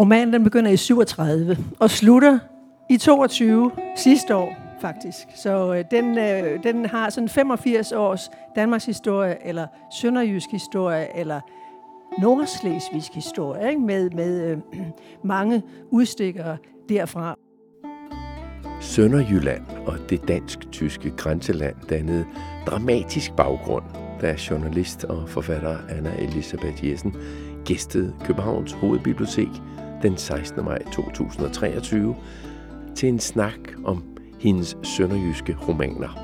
Romanen den begynder i 37 og slutter i 22 sidste år faktisk. Så øh, den, øh, den har sådan 85 års Danmarks historie, eller Sønderjysk historie, eller Nordslesvigsk historie, ikke? med, med øh, mange udstikkere derfra. Sønderjylland og det dansk-tyske grænseland dannede dramatisk baggrund, da journalist og forfatter Anna Elisabeth Jessen gæstede Københavns Hovedbibliotek den 16. maj 2023 til en snak om hendes sønderjyske romaner.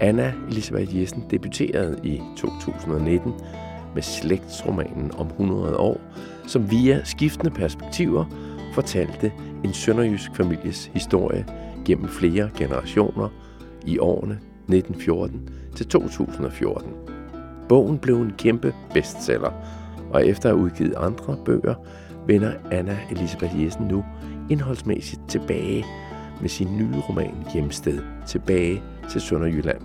Anna Elisabeth Jessen debuterede i 2019 med slægtsromanen om 100 år, som via skiftende perspektiver fortalte en sønderjysk families historie gennem flere generationer i årene 1914 til 2014. Bogen blev en kæmpe bestseller, og efter at have udgivet andre bøger, vender Anna Elisabeth Jessen nu indholdsmæssigt tilbage med sin nye roman Hjemsted, tilbage til Sønderjylland.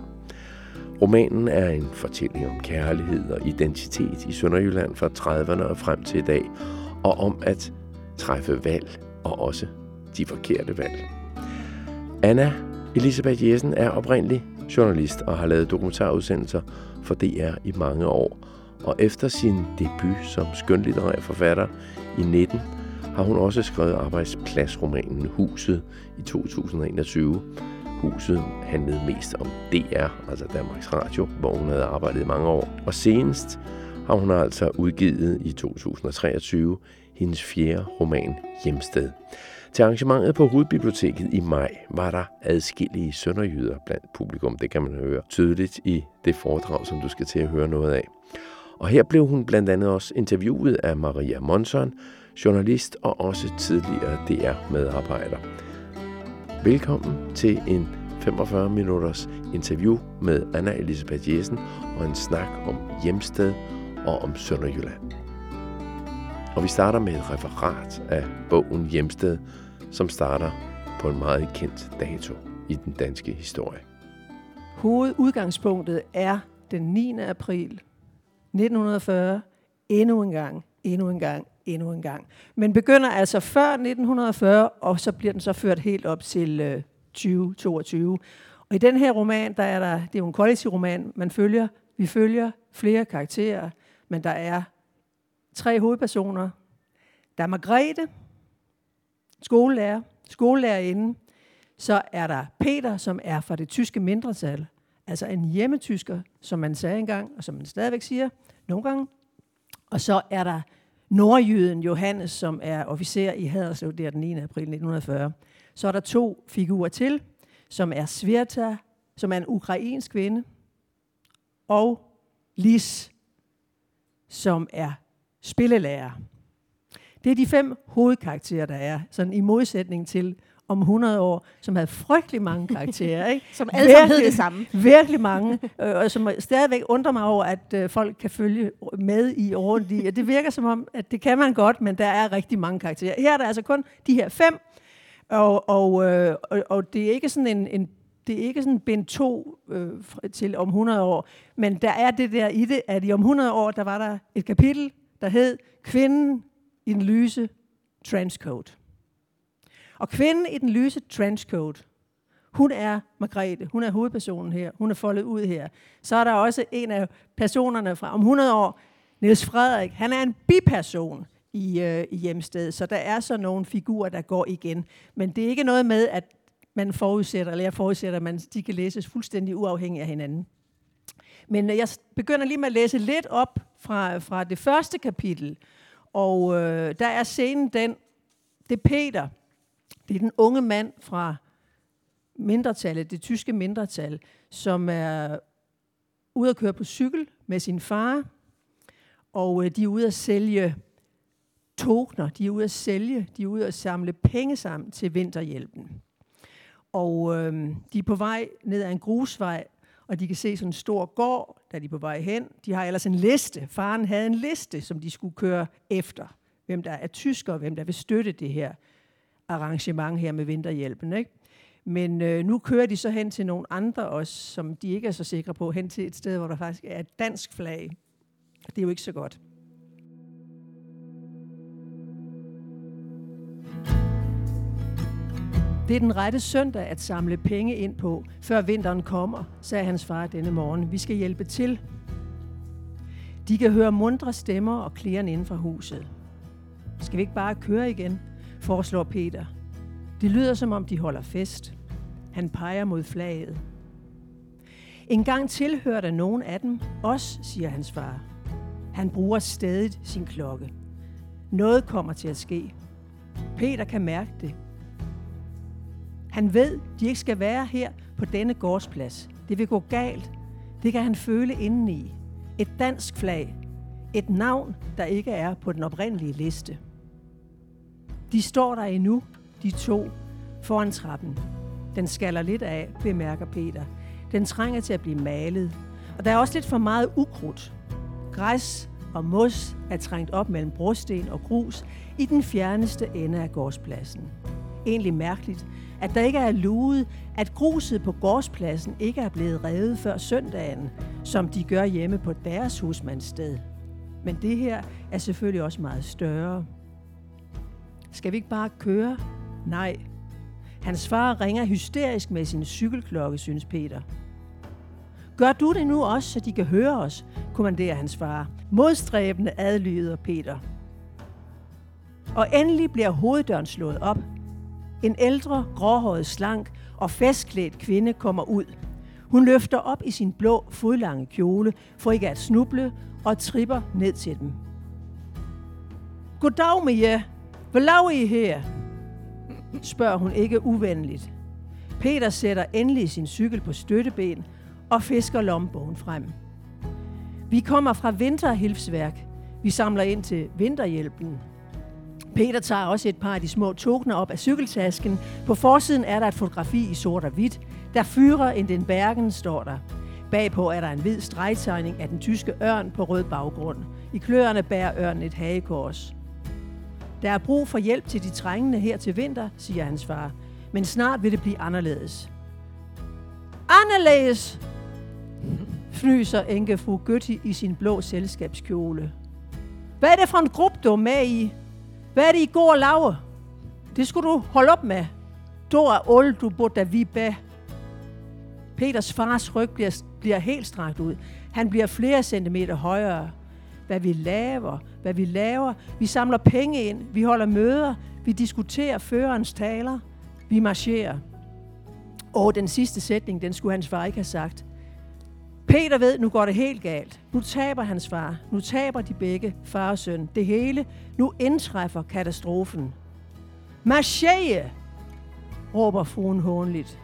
Romanen er en fortælling om kærlighed og identitet i Sønderjylland fra 30'erne og frem til i dag, og om at træffe valg og også de forkerte valg. Anna Elisabeth Jessen er oprindelig journalist og har lavet dokumentarudsendelser for DR i mange år. Og efter sin debut som skønlitterær forfatter i 19 har hun også skrevet arbejdspladsromanen Huset i 2021. Huset handlede mest om DR, altså Danmarks Radio, hvor hun havde arbejdet i mange år. Og senest har hun altså udgivet i 2023 hendes fjerde roman Hjemsted. Til arrangementet på Hovedbiblioteket i maj var der adskillige sønderjyder blandt publikum. Det kan man høre tydeligt i det foredrag, som du skal til at høre noget af. Og her blev hun blandt andet også interviewet af Maria Monson, journalist og også tidligere DR-medarbejder. Velkommen til en 45 minutters interview med Anna Elisabeth Jessen og en snak om hjemsted og om Sønderjylland. Og vi starter med et referat af bogen Hjemsted, som starter på en meget kendt dato i den danske historie. Hovedudgangspunktet er den 9. april 1940, endnu en gang, endnu en gang, endnu en gang. Men begynder altså før 1940, og så bliver den så ført helt op til øh, 2022. Og i den her roman, der er der, det er jo en kollektiv roman, man følger, vi følger flere karakterer, men der er tre hovedpersoner. Der er Margrethe, skolelærer, skolelærerinde. Så er der Peter, som er fra det tyske mindretal, altså en hjemmetysker, som man sagde engang, og som man stadigvæk siger nogle gange. Og så er der nordjyden Johannes, som er officer i Haderslev, der den 9. april 1940. Så er der to figurer til, som er Svirta, som er en ukrainsk kvinde, og Lis, som er spillelærer. Det er de fem hovedkarakterer, der er, sådan i modsætning til om 100 år, som havde frygtelig mange karakterer. Ikke? som alle sammen hed det samme. Virkelig mange, øh, og som stadigvæk undrer mig over, at øh, folk kan følge med i ordentligt. Og det virker som om, at det kan man godt, men der er rigtig mange karakterer. Her er der altså kun de her fem, og, og, øh, og, og det er ikke sådan en, en det er ikke sådan bind to øh, til om 100 år, men der er det der i det, at i om 100 år, der var der et kapitel, der hed Kvinden i den lyse trenchcoat. Og kvinden i den lyse trenchcoat, hun er Margrethe, hun er hovedpersonen her, hun er foldet ud her. Så er der også en af personerne fra om 100 år, Niels Frederik, han er en biperson i, øh, i hjemsted, så der er så nogle figurer, der går igen. Men det er ikke noget med, at man forudsætter, eller jeg forudsætter, at man, de kan læses fuldstændig uafhængigt af hinanden. Men øh, jeg begynder lige med at læse lidt op fra, fra det første kapitel, og øh, der er scenen den, det er Peter, det er den unge mand fra mindretallet, det tyske mindretal, som er ude at køre på cykel med sin far, og øh, de er ude at sælge togner, de er ude at sælge, de er ude at samle penge sammen til vinterhjælpen. Og øh, de er på vej ned ad en grusvej, og de kan se sådan en stor gård, der de er på vej hen. De har ellers en liste. Faren havde en liste, som de skulle køre efter. Hvem der er tysker, hvem der vil støtte det her arrangement her med vinterhjælpen. Ikke? Men øh, nu kører de så hen til nogle andre også, som de ikke er så sikre på, hen til et sted, hvor der faktisk er et dansk flag. Det er jo ikke så godt. Det er den rette søndag at samle penge ind på, før vinteren kommer, sagde hans far denne morgen. Vi skal hjælpe til. De kan høre mundre stemmer og klæren inden fra huset. Skal vi ikke bare køre igen, foreslår Peter. Det lyder som om de holder fest. Han peger mod flaget. En gang tilhører der nogen af dem, os, siger hans far. Han bruger stadig sin klokke. Noget kommer til at ske. Peter kan mærke det. Han ved, de ikke skal være her på denne gårdsplads. Det vil gå galt. Det kan han føle indeni. Et dansk flag. Et navn, der ikke er på den oprindelige liste. De står der endnu, de to, foran trappen. Den skaller lidt af, bemærker Peter. Den trænger til at blive malet. Og der er også lidt for meget ukrudt. Græs og mos er trængt op mellem brosten og grus i den fjerneste ende af gårdspladsen. Egentlig mærkeligt, at der ikke er luet, at gruset på gårdspladsen ikke er blevet revet før søndagen, som de gør hjemme på deres husmandssted. Men det her er selvfølgelig også meget større. Skal vi ikke bare køre? Nej. Hans far ringer hysterisk med sin cykelklokke, synes Peter. Gør du det nu også, så de kan høre os, kommanderer hans far. Modstræbende adlyder Peter. Og endelig bliver hoveddøren slået op. En ældre, gråhåret, slank og festklædt kvinde kommer ud. Hun løfter op i sin blå, fodlange kjole, for ikke at snuble, og tripper ned til dem. Goddag med jer. Hvad laver I her? spørger hun ikke uvenligt. Peter sætter endelig sin cykel på støtteben og fisker lommebogen frem. Vi kommer fra Vinterhilfsværk. Vi samler ind til vinterhjælpen. Peter tager også et par af de små tokener op af cykeltasken. På forsiden er der et fotografi i sort og hvidt. Der fyrer en den Bergen, står der. Bagpå er der en hvid stregtegning af den tyske ørn på rød baggrund. I kløerne bærer ørnen et hagekors. Der er brug for hjælp til de trængende her til vinter, siger hans far. Men snart vil det blive anderledes. Anderledes, fnyser enkefru Gøtti i sin blå selskabskjole. Hvad er det for en gruppe, du er med i? Hvad er det, I går og laver? Det skulle du holde op med. Du er old, du burde da vi bag. Peters fars ryg bliver, bliver helt strakt ud. Han bliver flere centimeter højere. Hvad vi laver, hvad vi laver. Vi samler penge ind, vi holder møder, vi diskuterer førerens taler, vi marcherer. Og den sidste sætning, den skulle hans far ikke have sagt. Peter ved, nu går det helt galt. Nu taber hans far. Nu taber de begge, far og søn. Det hele. Nu indtræffer katastrofen. Marchere, råber fruen hånligt.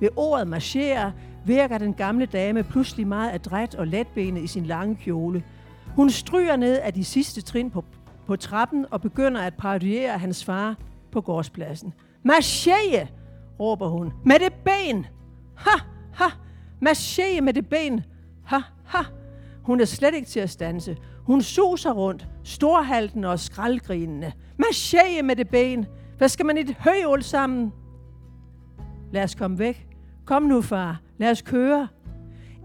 Ved ordet marchere virker den gamle dame pludselig meget adræt og letbenet i sin lange kjole. Hun stryger ned af de sidste trin på, på trappen og begynder at parodiere hans far på gårdspladsen. Marcheje, råber hun. Med det ben! Ha, ha! Marcheje med det ben! Ha, ha! Hun er slet ikke til at stanse. Hun suser rundt, storhalten og skraldgrinende. Marcheje med det ben! Hvad skal man i et højål sammen? Lad os komme væk. Kom nu, far. Lad os køre.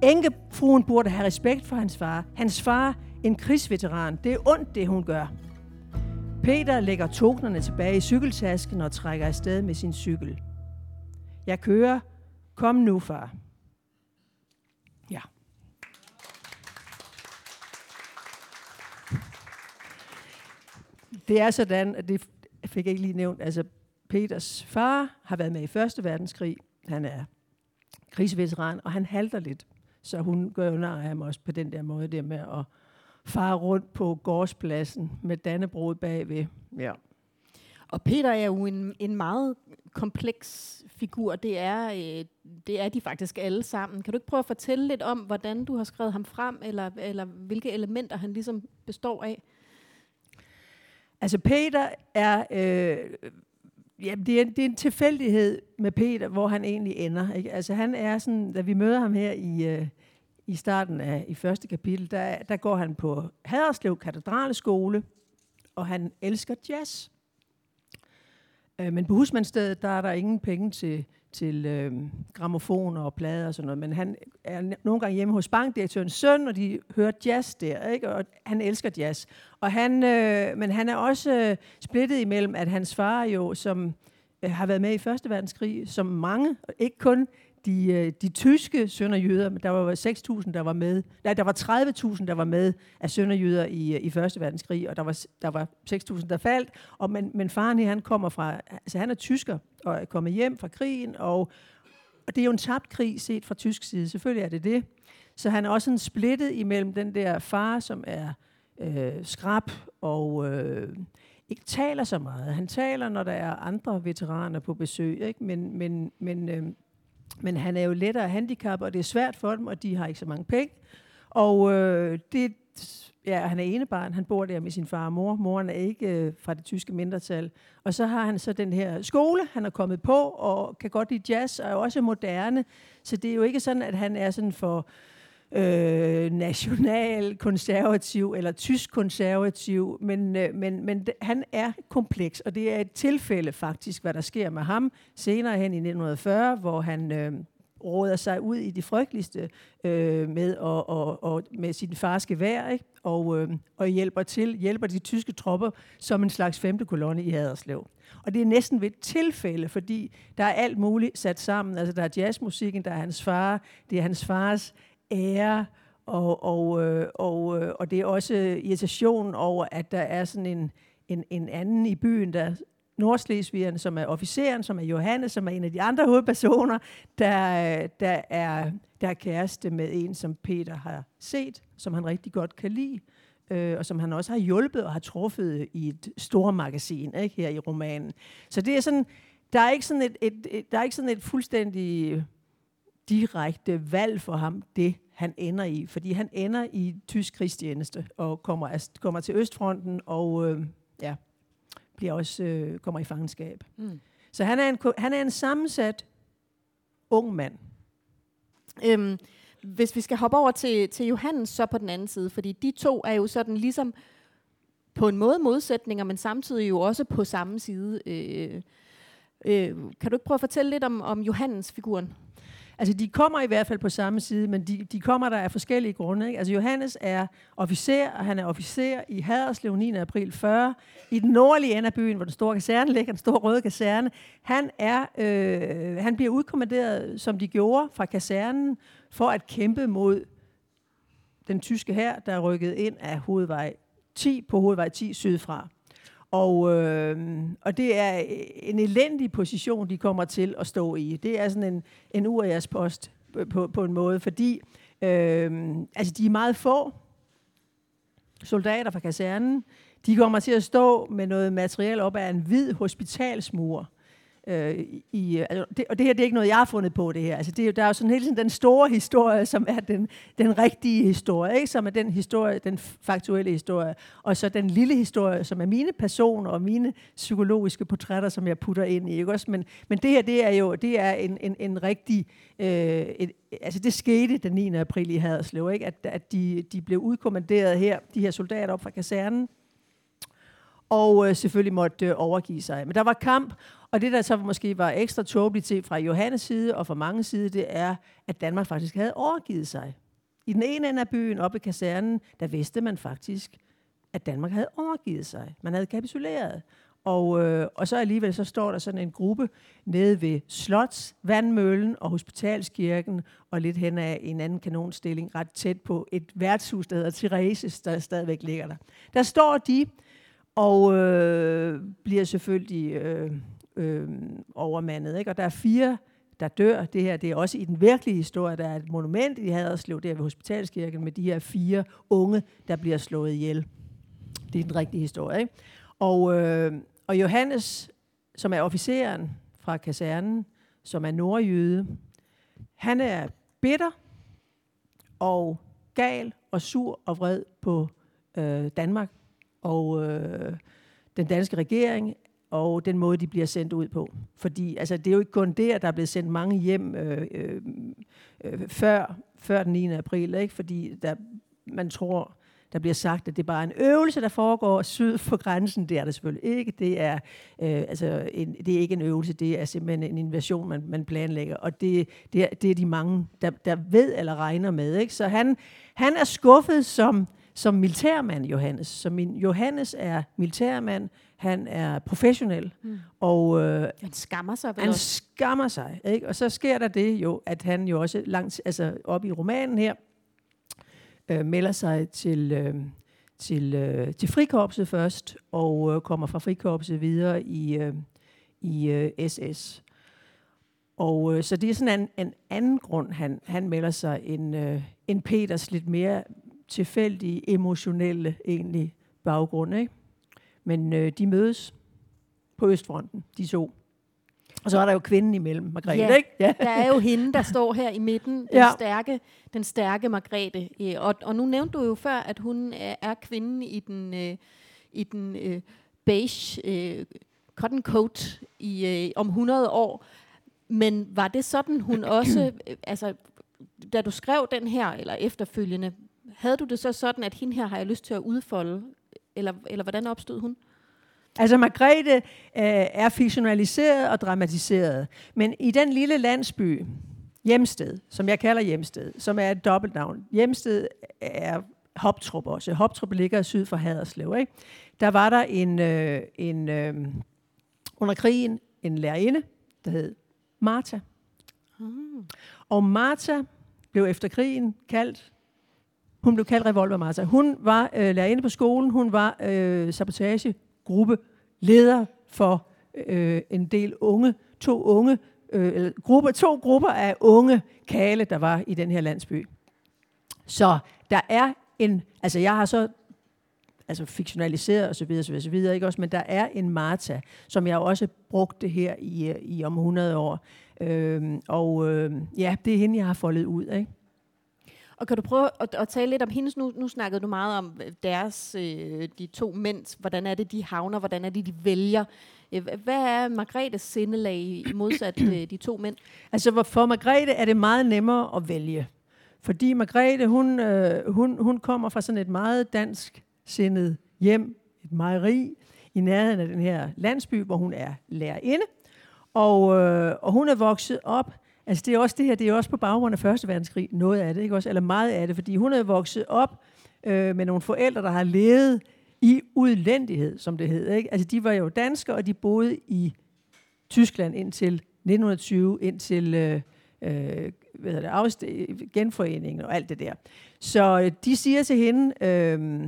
Enkefruen burde have respekt for hans far. Hans far, en krigsveteran. Det er ondt, det hun gør. Peter lægger tognerne tilbage i cykeltasken og trækker afsted med sin cykel. Jeg kører. Kom nu, far. Ja. Det er sådan, at det fik jeg ikke lige nævnt, altså Peters far har været med i Første Verdenskrig. Han er krigsveteran, og han halter lidt. Så hun gør jo nær af ham også på den der måde der med at fare rundt på gårdspladsen med Dannebroget bagved. Ja. Og Peter er jo en, en meget kompleks figur. Det er, øh, det er de faktisk alle sammen. Kan du ikke prøve at fortælle lidt om, hvordan du har skrevet ham frem, eller, eller hvilke elementer han ligesom består af? Altså Peter er, øh, ja, det er, det er en tilfældighed med Peter, hvor han egentlig ender. Ikke? Altså han er sådan, da vi møder ham her i, øh, i starten af i første kapitel, der, der går han på Haderslev Katedraleskole, og han elsker jazz. Øh, men på husmandstedet, der er der ingen penge til, til øh, gramofoner og plader og sådan noget. Men han er nogle gange hjemme hos bankdirektørens søn, og de hører jazz der, ikke? og han elsker jazz. Og han, øh, men han er også øh, splittet imellem, at hans far jo som øh, har været med i Første Verdenskrig, som mange, ikke kun de, øh, de tyske sønderjyder, der var 6.000, der var med. Nej, der var 30.000, der var med af sønderjyder i, øh, i Første Verdenskrig, og der var, der var 6.000, der faldt. Og, men, men faren han kommer fra, altså han er tysker, og er kommet hjem fra krigen, og, og det er jo en tabt krig set fra tysk side. Selvfølgelig er det det. Så han er også en splittet imellem den der far, som er øh, skrab og øh, ikke taler så meget. Han taler, når der er andre veteraner på besøg, ikke? men, men, men øh, men han er jo lettere handicap, og det er svært for dem, og de har ikke så mange penge. Og øh, det, ja, han er enebarn, han bor der med sin far og mor. Moren er ikke øh, fra det tyske mindretal. Og så har han så den her skole, han er kommet på, og kan godt lide jazz, og er også moderne. Så det er jo ikke sådan, at han er sådan for øh, national konservativ eller tysk konservativ, men, øh, men, men han er kompleks, og det er et tilfælde faktisk, hvad der sker med ham senere hen i 1940, hvor han øh, råder sig ud i det frygteligste øh, med, og, og, og, med sin farske vær, ikke? Og, øh, og hjælper til, hjælper de tyske tropper som en slags femte kolonne i Haderslev. Og det er næsten ved et tilfælde, fordi der er alt muligt sat sammen. Altså der er jazzmusikken, der er hans far, det er hans fars ære, og, og, øh, og, øh, og det er også irritation over, at der er sådan en, en, en anden i byen, der Nordslesvigeren, som er officeren, som er Johannes, som er en af de andre hovedpersoner, der, der, er, der er kæreste med en, som Peter har set, som han rigtig godt kan lide, øh, og som han også har hjulpet og har truffet i et stort magasin ikke, her i romanen. Så det er sådan, der er ikke sådan et, et, et, der er ikke sådan et fuldstændig direkte valg for ham, det han ender i. Fordi han ender i tysk krigstjeneste og kommer, kommer til Østfronten og øh, ja, bliver også, øh, kommer i fangenskab. Mm. Så han er, en, han er en sammensat ung mand. Øhm, hvis vi skal hoppe over til, til Johannes så på den anden side, fordi de to er jo sådan ligesom på en måde modsætninger, men samtidig jo også på samme side. Øh, øh, kan du ikke prøve at fortælle lidt om, om Johannes-figuren? Altså, de kommer i hvert fald på samme side, men de, de kommer der af forskellige grunde. Ikke? Altså, Johannes er officer, og han er officer i Haderslev 9. april 40, i den nordlige ende af byen, hvor den store kaserne ligger, den store røde kaserne. Han, er, øh, han bliver udkommanderet, som de gjorde, fra kasernen, for at kæmpe mod den tyske her, der er rykket ind af hovedvej 10 på hovedvej 10 sydfra. Og, øh, og det er en elendig position, de kommer til at stå i. Det er sådan en, en urias post på, på en måde, fordi øh, altså de er meget få soldater fra kasernen. De kommer til at stå med noget materiel op ad en hvid hospitalsmur øh, i, altså det, og det her det er ikke noget, jeg har fundet på det her. Altså det, der er jo sådan hele tiden den store historie, som er den, den rigtige historie, ikke? som er den historie, den faktuelle historie, og så den lille historie, som er mine personer og mine psykologiske portrætter, som jeg putter ind i. Ikke? Også, men, men det her, det er jo det er en, en, en rigtig... Øh, et, altså det skete den 9. april i Haderslev, ikke? at, at de, de blev udkommanderet her, de her soldater op fra kasernen, og øh, selvfølgelig måtte øh, overgive sig. Men der var kamp, og det, der så måske var ekstra tåbeligt til fra Johannes side og fra mange side, det er, at Danmark faktisk havde overgivet sig. I den ene ende af byen, oppe i kasernen, der vidste man faktisk, at Danmark havde overgivet sig. Man havde kapituleret. Og, øh, og så alligevel så står der sådan en gruppe nede ved Slots, Vandmøllen og Hospitalskirken, og lidt hen af en anden kanonstilling, ret tæt på et værtshus, der hedder Thereses, der stadigvæk ligger der. Der står de, og øh, bliver selvfølgelig øh, øh, overmandet. Ikke? Og der er fire, der dør. Det her det er også i den virkelige historie. Der er et monument i Haderslev, der ved Hospitalskirken, med de her fire unge, der bliver slået ihjel. Det er den rigtige historie. Ikke? Og, øh, og Johannes, som er officeren fra kasernen, som er nordjyde, han er bitter og gal og sur og vred på øh, Danmark og øh, den danske regering, og den måde, de bliver sendt ud på. Fordi altså, det er jo ikke kun der, der er blevet sendt mange hjem øh, øh, øh, før, før den 9. april, ikke? fordi der, man tror, der bliver sagt, at det er bare en øvelse, der foregår syd for grænsen. Det er det selvfølgelig ikke. Det er, øh, altså en, det er ikke en øvelse, det er simpelthen en invasion, man, man planlægger. Og det, det, er, det er de mange, der, der ved eller regner med. Ikke? Så han, han er skuffet som som militærmand, Johannes. Så min Johannes er militærmand. Han er professionel, mm. og øh, han skammer sig han også. skammer sig. Ikke? Og så sker der det jo, at han jo også langt, altså op i romanen her, øh, melder sig til, øh, til, øh, til frikorpset først, og øh, kommer fra frikorpset videre i, øh, i øh, SS. Og øh, så det er sådan en, en anden grund, han, han melder sig, end, øh, end Peters lidt mere tilfældige, emotionelle egentlig baggrund. Ikke? Men øh, de mødes på Østfronten, de to. Og så er der jo kvinden imellem, Margrethe, Ja. ikke? Ja. Der er jo hende, der står her i midten, den, Ja. stærke, den stærke Margrethe. Øh, Og, og nu nævnte du jo før, at hun er, kvinden i den, øh, i den øh, beige øh, cotton coat i, øh, om 100 år. Men var det sådan, hun også, øh, altså, da du skrev den her, eller efterfølgende, havde du det så sådan, at hende her har jeg lyst til at udfolde? Eller, eller hvordan opstod hun? Altså, Margrethe øh, er fiktionaliseret og dramatiseret. Men i den lille landsby, Hjemsted, som jeg kalder Hjemsted, som er et dobbeltnavn. Hjemsted er Hoptrup også. Hoptrup ligger syd for Haderslev. Ikke? Der var der en, øh, en øh, under krigen en lærerinde, der hed Martha. Og Martha blev efter krigen kaldt, hun blev kaldt Revolver Martha. Hun var øh, lærerinde på skolen, hun var øh, sabotagegruppe leder for øh, en del unge, to unge, øh, eller grupper, to grupper af unge kale, der var i den her landsby. Så der er en, altså jeg har så altså fiktionaliseret osv. osv., osv. Ikke også? Men der er en Martha, som jeg også brugte her i, øh, i om 100 år. Øhm, og øh, ja, det er hende, jeg har foldet ud. Ikke? Og kan du prøve at, at tale lidt om hendes, nu, nu snakkede du meget om øh, deres, øh, de to mænds, hvordan er det, de havner, hvordan er det, de vælger. Øh, hvad er Margrethes sindelag i modsat øh, de to mænd? Altså for Margrethe er det meget nemmere at vælge. Fordi Margrethe, hun, øh, hun, hun kommer fra sådan et meget dansk sindet hjem, et mejeri, i nærheden af den her landsby, hvor hun er lærerinde. Og, øh, og hun er vokset op, altså det er også det her, det er også på baggrund af Første Verdenskrig, noget af det, ikke også? eller meget af det, fordi hun er vokset op øh, med nogle forældre, der har levet i udlændighed, som det hed. Ikke? Altså de var jo danskere, og de boede i Tyskland indtil 1920, indtil øh, øh, hvad hedder det, afst- genforeningen og alt det der. Så øh, de siger til hende øh,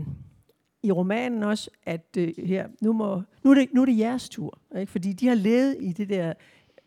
i romanen også, at øh, her, nu, må, nu, er det, nu er det jeres tur. Ikke? Fordi de har levet i det der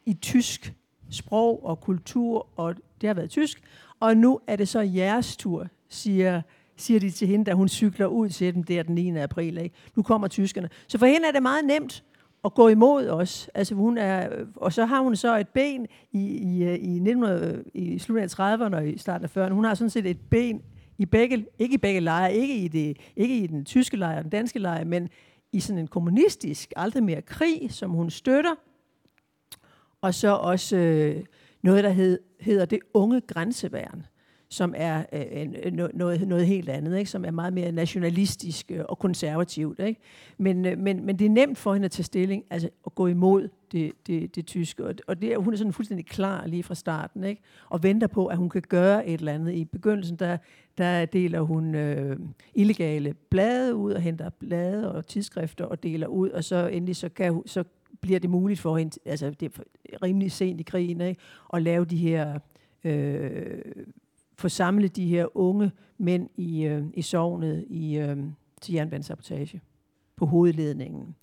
i tysk sprog og kultur, og det har været tysk. Og nu er det så jeres tur, siger, siger de til hende, da hun cykler ud til dem der den 9. april. Ikke? Nu kommer tyskerne. Så for hende er det meget nemt at gå imod os. Altså hun er, og så har hun så et ben i, i, i, 1900, i slutningen af 30'erne og i starten af 40'erne. Hun har sådan set et ben i begge, ikke i begge lejre, ikke i, det, ikke i den tyske lejr og den danske lejr, men i sådan en kommunistisk, aldrig mere krig, som hun støtter. Og så også øh, noget, der hed, hedder det unge grænseværn, som er øh, en, øh, noget, noget helt andet, ikke? som er meget mere nationalistisk øh, og konservativt. Ikke? Men, øh, men, men det er nemt for hende at tage stilling, altså at gå imod det, det, det tyske. Og, og det hun er sådan fuldstændig klar lige fra starten, ikke? og venter på, at hun kan gøre et eller andet. I begyndelsen, der, der deler hun øh, illegale blade ud, og henter blade og tidsskrifter og deler ud, og så endelig så, kan hun, så bliver det muligt for hende, altså det er rimelig sent i krigen, ikke? at lave de her, øh, få de her unge mænd i, øh, i sovnet i, øh, til jernbanesabotage på hovedledningen.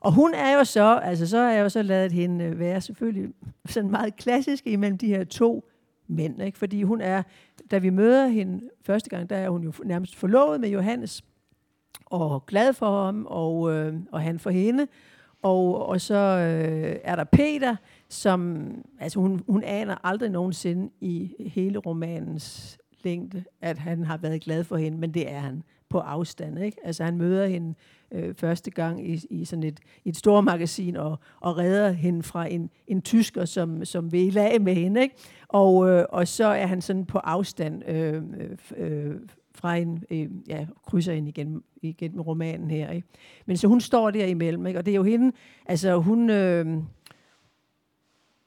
Og hun er jo så, altså så har jeg jo så lavet hende øh, være selvfølgelig sådan meget klassisk imellem de her to mænd, ikke? fordi hun er, da vi møder hende første gang, der er hun jo nærmest forlovet med Johannes, og glad for ham, og, øh, og han for hende. Og, og så øh, er der Peter, som, altså hun, hun aner aldrig nogensinde i hele romanens længde, at han har været glad for hende, men det er han på afstand. Ikke? Altså han møder hende øh, første gang i, i sådan et, i et stort magasin og, og redder hende fra en, en tysker, som, som vil lage med hende. Ikke? Og, øh, og så er han sådan på afstand øh, øh, øh fra en, øh, ja, krydser ind igen, igen med romanen her. Ikke? Men så hun står der imellem, ikke? og det er jo hende, altså hun, øh,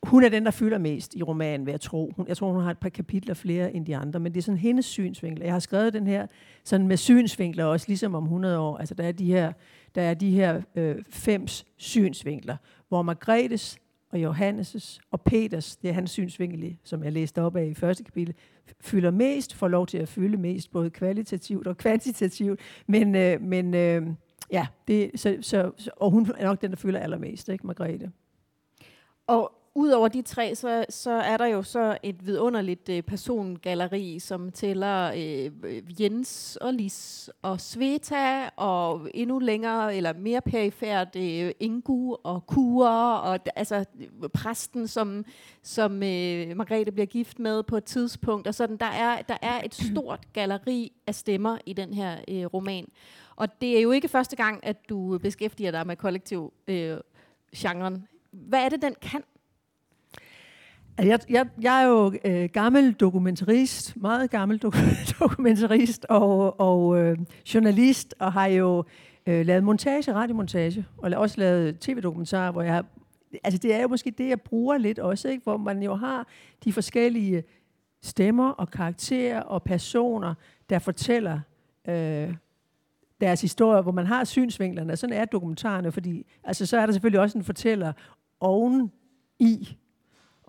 hun er den, der fylder mest i romanen, ved jeg tro. Hun, jeg tror, hun har et par kapitler flere end de andre, men det er sådan hendes synsvinkel. Jeg har skrevet den her sådan med synsvinkler også, ligesom om 100 år. Altså, der er de her, der er de her øh, fem synsvinkler, hvor Margrethes og Johannes' og Peters, det er hans synsvinkel, som jeg læste op af i første kapitel, fylder mest, får lov til at fylde mest, både kvalitativt og kvantitativt. Men, øh, men øh, ja, det, så, så, og hun er nok den, der fylder allermest, ikke, Margrethe? Og Udover de tre, så, så er der jo så et vidunderligt øh, persongalleri, som tæller øh, Jens og Lis og Sveta, og endnu længere eller mere perifært øh, Ingu og Kure, og altså præsten, som, som øh, Margrethe bliver gift med på et tidspunkt. Og sådan, der, er, der er et stort galleri af stemmer i den her øh, roman. Og det er jo ikke første gang, at du beskæftiger dig med kollektiv øh, genren. Hvad er det, den kan? Altså, jeg, jeg, jeg er jo øh, gammel dokumentarist, meget gammel do, dokumentarist og, og øh, journalist, og har jo øh, lavet montage, radiomontage, og også lavet tv-dokumentarer, hvor jeg har, altså det er jo måske det, jeg bruger lidt også, ikke? hvor man jo har de forskellige stemmer og karakterer og personer, der fortæller øh, deres historie, hvor man har synsvinklerne, sådan er dokumentarerne, fordi altså, så er der selvfølgelig også en fortæller oven i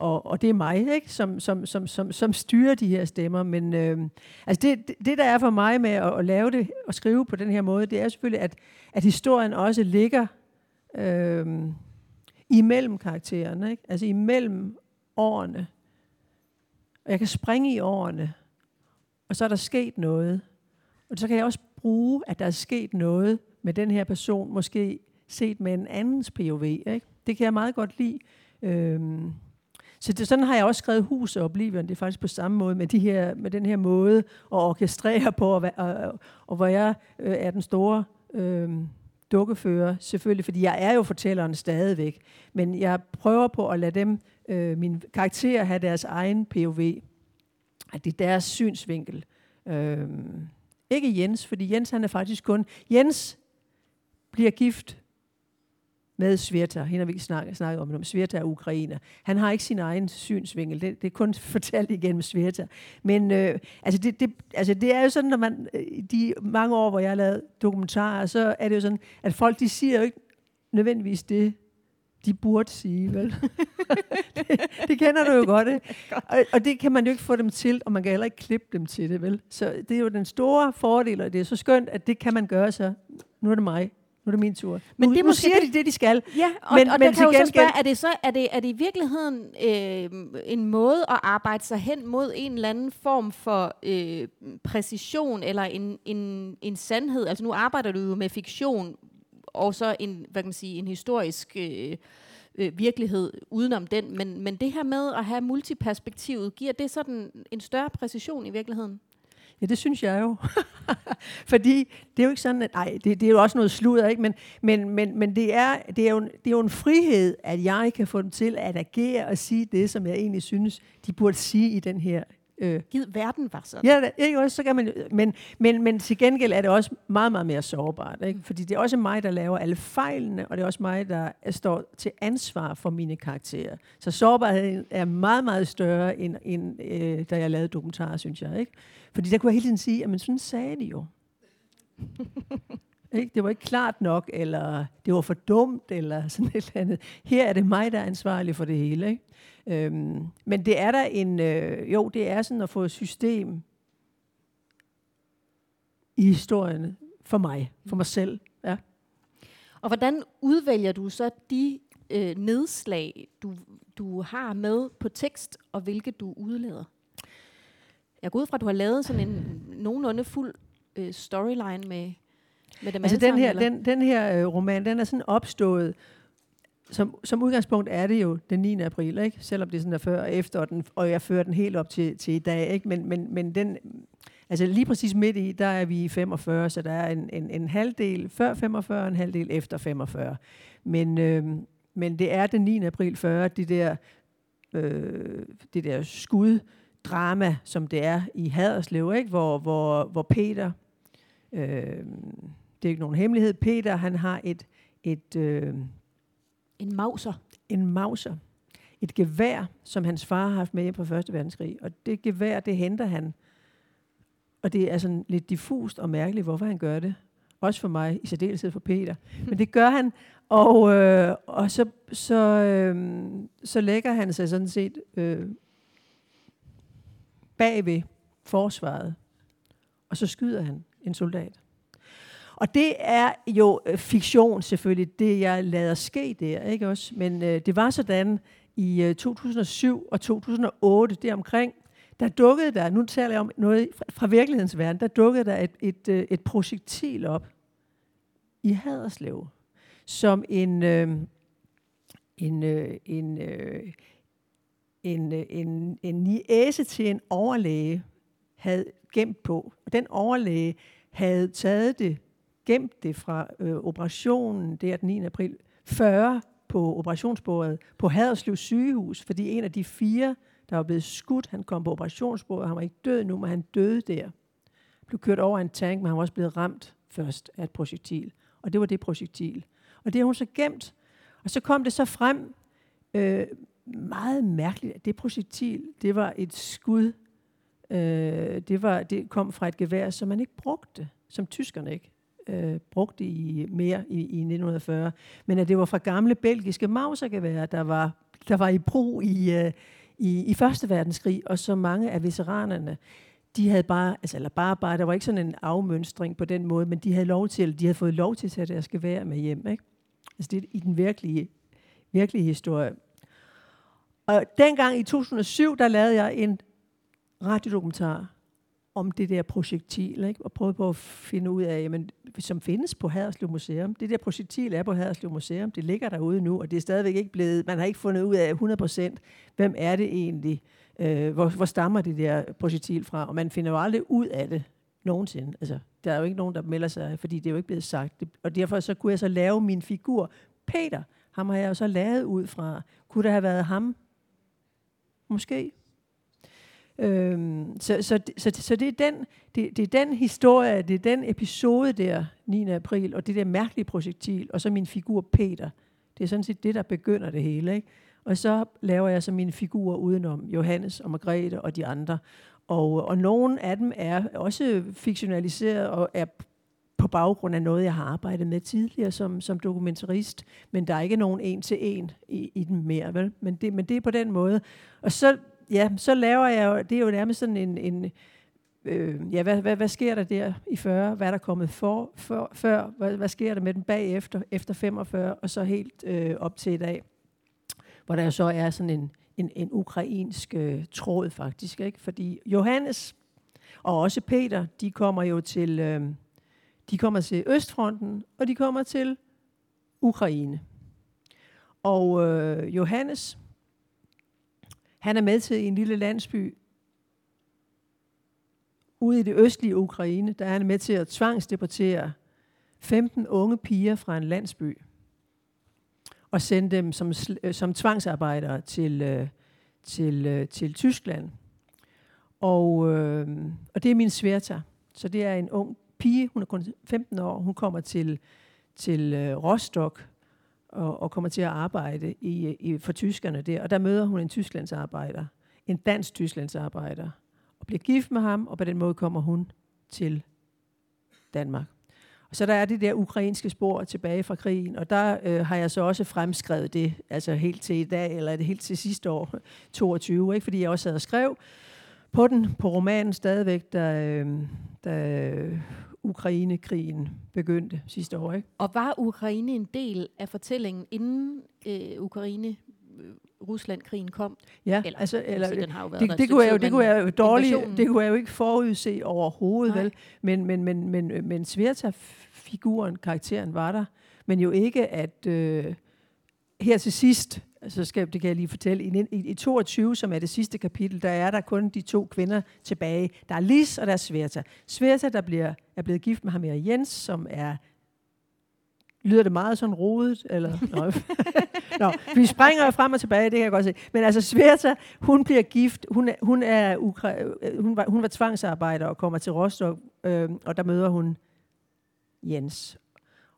og, og det er mig, ikke, som, som, som, som, som styrer de her stemmer. Men øh, altså det, det, det, der er for mig med at, at lave det og skrive på den her måde, det er selvfølgelig, at, at historien også ligger øh, imellem karaktererne, ikke? altså imellem årene. Og jeg kan springe i årene, og så er der sket noget. Og så kan jeg også bruge, at der er sket noget med den her person, måske set med en andens POV. Ikke? Det kan jeg meget godt lide. Øh, så det, sådan har jeg også skrevet Hus og Oblivion. Det er faktisk på samme måde med, de her, med den her måde at orkestrere på, og, og, og hvor jeg øh, er den store øh, dukkefører, selvfølgelig, fordi jeg er jo fortælleren stadigvæk. Men jeg prøver på at lade dem, øh, mine karakterer, have deres egen POV. At det er deres synsvinkel. Øh, ikke Jens, fordi Jens han er faktisk kun... Jens bliver gift med Sveta. Hende har vi ikke snakket, snakket om, men om Sveta er Ukraine. Han har ikke sin egen synsvinkel. Det, det er kun fortalt igennem Sveta. Men øh, altså, det, det, altså det er jo sådan, når man øh, de mange år, hvor jeg har lavet dokumentarer, så er det jo sådan, at folk de siger jo ikke nødvendigvis det, de burde sige, vel? det, det kender du jo godt, ikke? Og, og det kan man jo ikke få dem til, og man kan heller ikke klippe dem til det, vel? Så det er jo den store fordel, og det er så skønt, at det kan man gøre så. Nu er det mig, nu er det min tur. Men nu, det nu siger de det, de skal. Ja, og, men, og men der kan jo så spørge, er det, så, er, det, er det i virkeligheden øh, en måde at arbejde sig hen mod en eller anden form for øh, præcision, eller en, en, en sandhed? Altså nu arbejder du jo med fiktion, og så en, hvad kan man sige, en historisk... Øh, øh, virkelighed udenom den, men, men det her med at have multiperspektivet, giver det sådan en større præcision i virkeligheden? Ja, det synes jeg jo. Fordi det er jo ikke sådan, at nej, det, det er jo også noget sludder, ikke? Men, men, men, men det, er, det, er jo, det er jo en frihed, at jeg kan få dem til at agere og sige det, som jeg egentlig synes, de burde sige i den her Øh, Gid verden var sådan. Ja, ikke også, så kan man, men, men, men til gengæld er det også meget, meget mere sårbart. Ikke? Mm. Fordi det er også mig, der laver alle fejlene, og det er også mig, der står til ansvar for mine karakterer. Så sårbarheden er meget, meget større, end, end øh, da jeg lavede dokumentarer, synes jeg. Ikke? Fordi der kunne jeg hele tiden sige, at sådan sagde de jo. ikke? Det var ikke klart nok, eller det var for dumt, eller sådan et eller andet. Her er det mig, der er ansvarlig for det hele. Ikke? Øhm, men det er der en, øh, jo, det er sådan at få et system i historien for mig, for mig selv. Ja. Og hvordan udvælger du så de øh, nedslag, du, du har med på tekst, og hvilke du udlader? Jeg går ud fra, at du har lavet sådan en nogenlunde fuld øh, storyline med, med dem altså den her, den, den her øh, roman, den er sådan opstået som, som udgangspunkt er det jo den 9. april, ikke? selvom det er sådan der før og efter, og, den, og jeg fører den helt op til, til i dag. Ikke? Men, men, men den, altså lige præcis midt i, der er vi i 45, så der er en, en, en halvdel før 45 og en halvdel efter 45. Men, øh, men det er den 9. april 40, det der, øh, det der skuddrama, som det er i Haderslev, ikke? Hvor, hvor, hvor Peter, øh, det er ikke nogen hemmelighed, Peter han har et, et øh, en mauser. En mauser. et gevær, som hans far har haft med hjem på Første Verdenskrig. Og det gevær, det henter han. Og det er sådan lidt diffust og mærkeligt, hvorfor han gør det. Også for mig, i særdeleshed for Peter. Men det gør han, og, øh, og så, så, øh, så lægger han sig sådan set øh, bag ved forsvaret, og så skyder han en soldat. Og det er jo øh, fiktion selvfølgelig, det jeg lader ske der, ikke også? Men øh, det var sådan i øh, 2007 og 2008, deromkring, der dukkede der, nu taler jeg om noget fra, fra virkelighedens verden, der dukkede der et, et, øh, et projektil op i Haderslev, som en, øh, en, øh, en, øh, en, øh, en, en niæse til en overlæge havde gemt på. Og den overlæge havde taget det, gemt det fra øh, operationen der den 9. april 40 på operationsbordet på Haderslev sygehus, fordi en af de fire, der var blevet skudt, han kom på operationsbordet, han var ikke død nu, men han døde der. Blev kørt over en tank, men han var også blevet ramt først af et projektil. Og det var det projektil. Og det har hun så gemt. Og så kom det så frem, øh, meget mærkeligt, at det projektil, det var et skud. Øh, det, var, det kom fra et gevær, som man ikke brugte, som tyskerne ikke øh, brugt i mere i, i 1940. Men at det var fra gamle belgiske mausergeværer, der var, der var i brug i, øh, i, i Første Verdenskrig, og så mange af veteranerne, de havde bare, altså eller bare, bare, der var ikke sådan en afmønstring på den måde, men de havde lov til, de havde fået lov til at tage deres gevær med hjem, ikke? Altså det er i den virkelige, virkelige historie. Og dengang i 2007, der lavede jeg en radiodokumentar om det der projektil, ikke? og prøvede på at finde ud af, jamen, som findes på Haderslev Museum. Det der projektil er på Haderslev Museum. Det ligger derude nu, og det er stadigvæk ikke blevet, man har ikke fundet ud af 100%, hvem er det egentlig, øh, hvor, hvor stammer det der projektil fra, og man finder jo aldrig ud af det nogensinde. Altså, der er jo ikke nogen, der melder sig, fordi det er jo ikke blevet sagt. Det, og derfor så kunne jeg så lave min figur. Peter, ham har jeg jo så lavet ud fra. Kunne det have været ham? Måske. Øhm, så, så, så, så det, er den, det, det er den historie, det er den episode der, 9. april, og det der mærkelige projektil, og så min figur Peter. Det er sådan set det, der begynder det hele. Ikke? Og så laver jeg så mine figurer udenom Johannes og Margrethe og de andre. Og, og nogle af dem er også fiktionaliseret og er på baggrund af noget, jeg har arbejdet med tidligere som, som dokumentarist, men der er ikke nogen en til en i, i den mere, vel? Men det, men det er på den måde. Og så, ja, så laver jeg jo, det er jo nærmest sådan en, en øh, ja, hvad, hvad, hvad sker der der i 40? Hvad er der kommet for, for, før? Hvad, hvad sker der med den bagefter, efter 45, og så helt øh, op til i dag? Hvor der så er sådan en, en, en ukrainsk øh, tråd faktisk, ikke? Fordi Johannes og også Peter, de kommer jo til... Øh, de kommer til Østfronten, og de kommer til Ukraine. Og øh, Johannes, han er med til en lille landsby ude i det østlige Ukraine, der er han med til at tvangsdeportere 15 unge piger fra en landsby og sende dem som, øh, som tvangsarbejdere til, øh, til, øh, til Tyskland. Og, øh, og det er min sværter. Så det er en ung pige, hun er kun 15 år, hun kommer til, til øh, Rostock og, og kommer til at arbejde i, i, for tyskerne der. Og der møder hun en tysklandsarbejder, en dansk tysklandsarbejder, og bliver gift med ham, og på den måde kommer hun til Danmark. Og så der er det der ukrainske spor tilbage fra krigen, og der øh, har jeg så også fremskrevet det, altså helt til i dag, eller det helt til sidste år, 22, ikke? fordi jeg også havde skrev på den, på romanen stadigvæk, der, øh, der Ukraine-krigen begyndte sidste år. Ikke? Og var Ukraine en del af fortællingen, inden øh, Ukraine Rusland-krigen kom? Ja, eller, altså, eller, altså, den har jo været det, det, kunne jeg jo, det kunne jeg jo dårligt, det kunne jeg jo ikke forudse overhovedet, Nej. vel? Men, men, men, men, men Sverta-figuren, karakteren, var der. Men jo ikke, at øh, her til sidst, så skal, det kan jeg lige fortælle, i, i, i 22, som er det sidste kapitel, der er der kun de to kvinder tilbage. Der er Lis, og der er Sverta. Sverta, der bliver, er blevet gift med ham her Jens, som er Lyder det meget sådan rodet? Eller? Nå. Nå, vi springer jo frem og tilbage, det kan jeg godt se. Men altså, Sverta, hun bliver gift. Hun er, hun er ukra- øh, hun var, hun var tvangsarbejder og kommer til Rostock, øh, og der møder hun Jens.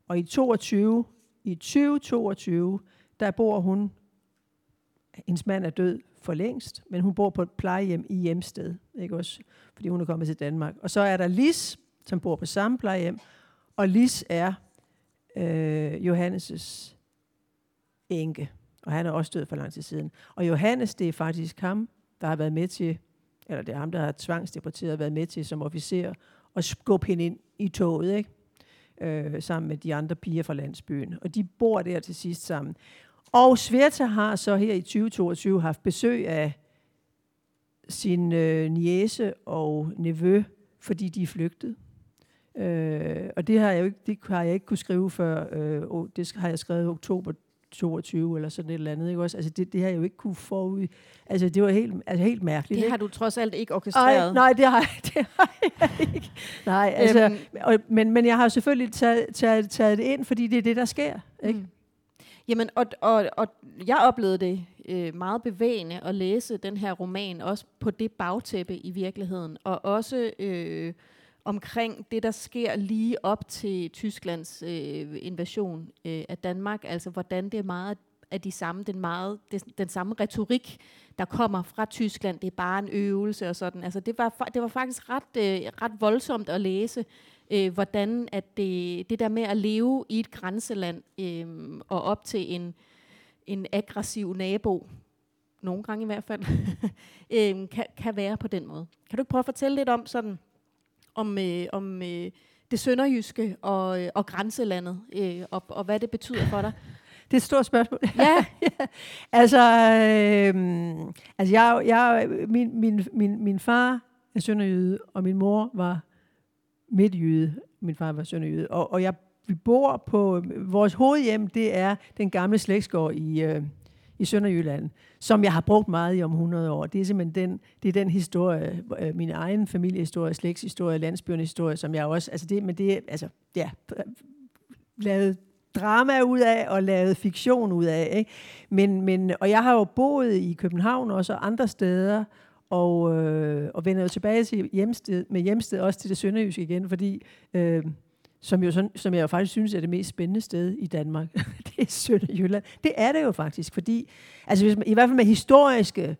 Og i 22, i 2022, der bor hun hendes mand er død for længst, men hun bor på et plejehjem i hjemsted, ikke også? Fordi hun er kommet til Danmark. Og så er der Lis, som bor på samme plejehjem, og Lis er øh, Johannes' enke, og han er også død for lang tid siden. Og Johannes, det er faktisk ham, der har været med til, eller det er ham, der har tvangsdeporteret, været med til som officer, at skubbe hende ind i toget, ikke? Øh, sammen med de andre piger fra landsbyen. Og de bor der til sidst sammen. Og Sverta har så her i 2022 haft besøg af sin øh, niece og nevø, fordi de er flygtet. Øh, og det har, jeg jo ikke, det har jeg ikke kunne skrive før, øh, det har jeg skrevet i oktober 22 eller sådan et eller andet. Ikke også? Altså det, det har jeg jo ikke kunne forud. Altså det var helt, altså helt mærkeligt. Det ikke? har du trods alt ikke orkestreret. Ej, nej, det har, det har jeg ikke. Nej, altså, øhm, og, men, men jeg har selvfølgelig taget, taget, taget det ind, fordi det er det, der sker. Ikke? Mm. Jamen, og, og, og jeg oplevede det øh, meget bevægende at læse den her roman, også på det bagtæppe i virkeligheden, og også øh, omkring det, der sker lige op til Tysklands øh, invasion øh, af Danmark, altså hvordan det er meget af de samme, den, meget, det, den samme retorik, der kommer fra Tyskland. Det er bare en øvelse og sådan. Altså det var, det var faktisk ret, øh, ret voldsomt at læse, øh, hvordan at det, det der med at leve i et grænseland øh, og op til en, en aggressiv nabo, nogle gange i hvert fald, øh, kan, kan være på den måde. Kan du ikke prøve at fortælle lidt om sådan, om, øh, om øh, det sønderjyske og, øh, og grænselandet, øh, og, og hvad det betyder for dig? Det er et stort spørgsmål. Ja. ja. Altså, øh, altså jeg, jeg, min, min, min, min far er sønderjyde, og min mor var midtjyde. Min far var sønderjyde. Og, og jeg, vi bor på, vores hovedhjem, det er den gamle slægtsgård i, øh, i Sønderjylland, som jeg har brugt meget i om 100 år. Det er simpelthen den, det er den historie, øh, min egen familiehistorie, slægtshistorie, landsbyernes historie, som jeg også, altså det, men det er, altså, ja, lavet drama ud af og lavet fiktion ud af. Ikke? Men, men, og jeg har jo boet i København også og andre steder, og, øh, og vender jo tilbage til hjemsted, med hjemsted også til det sønderjyske igen, fordi øh, som, jo sådan, som jeg jo faktisk synes er det mest spændende sted i Danmark, det er Sønderjylland. Det er det jo faktisk, fordi, altså hvis man, i hvert fald med historiske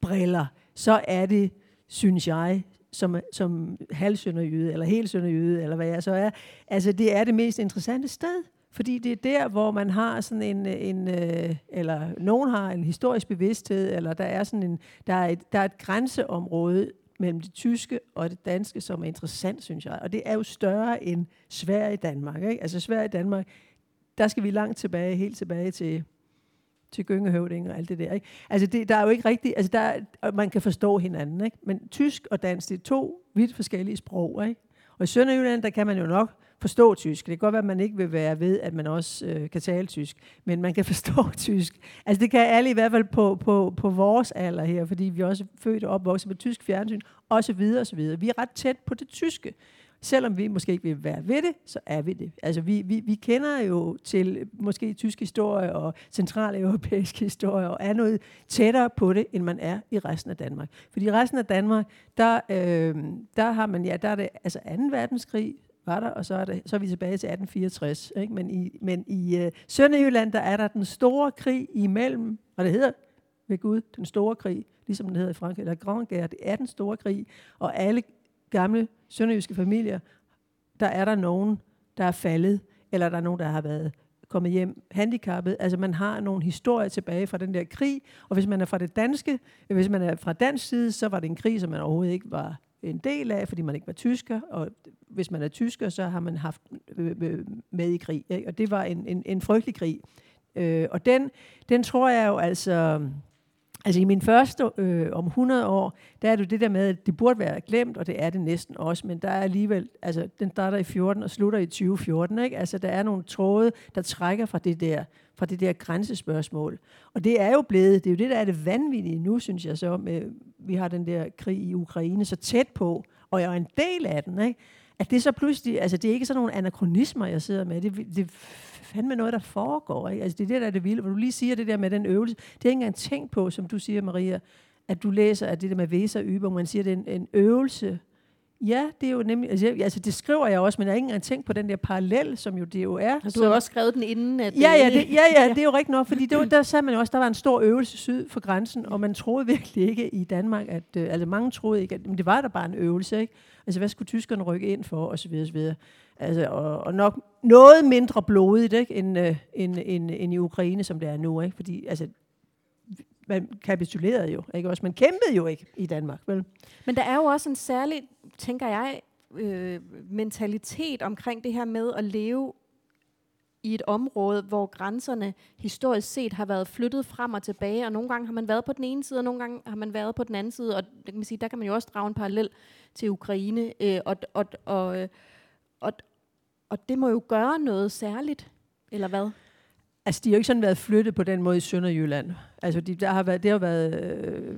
briller, så er det, synes jeg, som, som halvsønderjyde, eller helt sønderjyde, eller hvad jeg så er, altså det er det mest interessante sted. Fordi det er der, hvor man har sådan en, en øh, eller nogen har en historisk bevidsthed, eller der er sådan en, der er et, der er et grænseområde mellem det tyske og det danske, som er interessant, synes jeg. Og det er jo større end Sverige i Danmark. Ikke? Altså Sverige i Danmark, der skal vi langt tilbage, helt tilbage til til gyngehøvding og alt det der. Ikke? Altså, det, der er jo ikke rigtigt, altså der, man kan forstå hinanden, ikke? men tysk og dansk, det er to vidt forskellige sprog. Ikke? Og i Sønderjylland, der kan man jo nok forstå tysk. Det kan godt være, at man ikke vil være ved, at man også øh, kan tale tysk, men man kan forstå tysk. Altså det kan alle i hvert fald på, på, på vores alder her, fordi vi er også født og opvokset med tysk fjernsyn, og så videre og så videre. Vi er ret tæt på det tyske. Selvom vi måske ikke vil være ved det, så er vi det. Altså vi, vi, vi kender jo til måske tysk historie og centraleuropæisk historie, og er noget tættere på det, end man er i resten af Danmark. Fordi i resten af Danmark, der, øh, der har man, ja, der er det altså 2. verdenskrig, var der, og så er, det, så er vi tilbage til 1864. Ikke? Men i, men i øh, Sønderjylland, der er der den store krig imellem, og det hedder ved Gud, den store krig, ligesom den hedder i Frankrig, eller Grand Guerre, det er den store krig, og alle gamle sønderjyske familier, der er der nogen, der er faldet, eller der er nogen, der har været kommet hjem handicappet. Altså man har nogle historier tilbage fra den der krig, og hvis man er fra det danske, øh, hvis man er fra dansk side, så var det en krig, som man overhovedet ikke var en del af, fordi man ikke var tysker, og hvis man er tysker, så har man haft øh, øh, med i krig. Ikke? Og det var en, en, en frygtelig krig. Øh, og den, den tror jeg jo altså... Altså i min første øh, om 100 år, der er det det der med, at det burde være glemt, og det er det næsten også, men der er alligevel, altså den starter i 14 og slutter i 2014, ikke? Altså der er nogle tråde, der trækker fra det der, fra det der grænsespørgsmål. Og det er jo blevet, det er jo det, der er det vanvittige nu, synes jeg så, med, vi har den der krig i Ukraine så tæt på, og jeg er en del af den, ikke? At det så pludselig, altså det er ikke sådan nogle anachronismer, jeg sidder med, det, det fandme noget, der foregår. Ikke? Altså, det er det, der er det vilde. Hvor du lige siger det der med den øvelse. Det har jeg ikke engang tænkt på, som du siger, Maria, at du læser at det der med Weser Übung. Man siger, det er en, en øvelse Ja, det er jo nemlig, altså, jeg, altså det skriver jeg også, men jeg har ikke engang tænkt på den der parallel, som jo det jo er. Og du har jo også skrevet den inden, at... Ja, ja, det, ja, ja, det er jo rigtigt nok, fordi det var, der sagde man jo også, der var en stor øvelse syd for grænsen, og man troede virkelig ikke i Danmark, at, øh, altså mange troede ikke, at men det var der bare en øvelse, ikke? Altså hvad skulle tyskerne rykke ind for, og så videre, og så videre. Altså, og, og nok noget mindre blodigt, ikke, end, øh, end, end, end i Ukraine, som det er nu, ikke? Fordi, altså, man kapitulerede jo, ikke også? Man kæmpede jo ikke i Danmark, vel? Men der er jo også en særlig, tænker jeg, øh, mentalitet omkring det her med at leve i et område, hvor grænserne historisk set har været flyttet frem og tilbage, og nogle gange har man været på den ene side, og nogle gange har man været på den anden side, og det kan man sige, der kan man jo også drage en parallel til Ukraine, øh, og, og, og, og, og det må jo gøre noget særligt, eller hvad? Altså, de har jo ikke sådan været flyttet på den måde i Sønderjylland. Altså, de, der har været, det har været øh,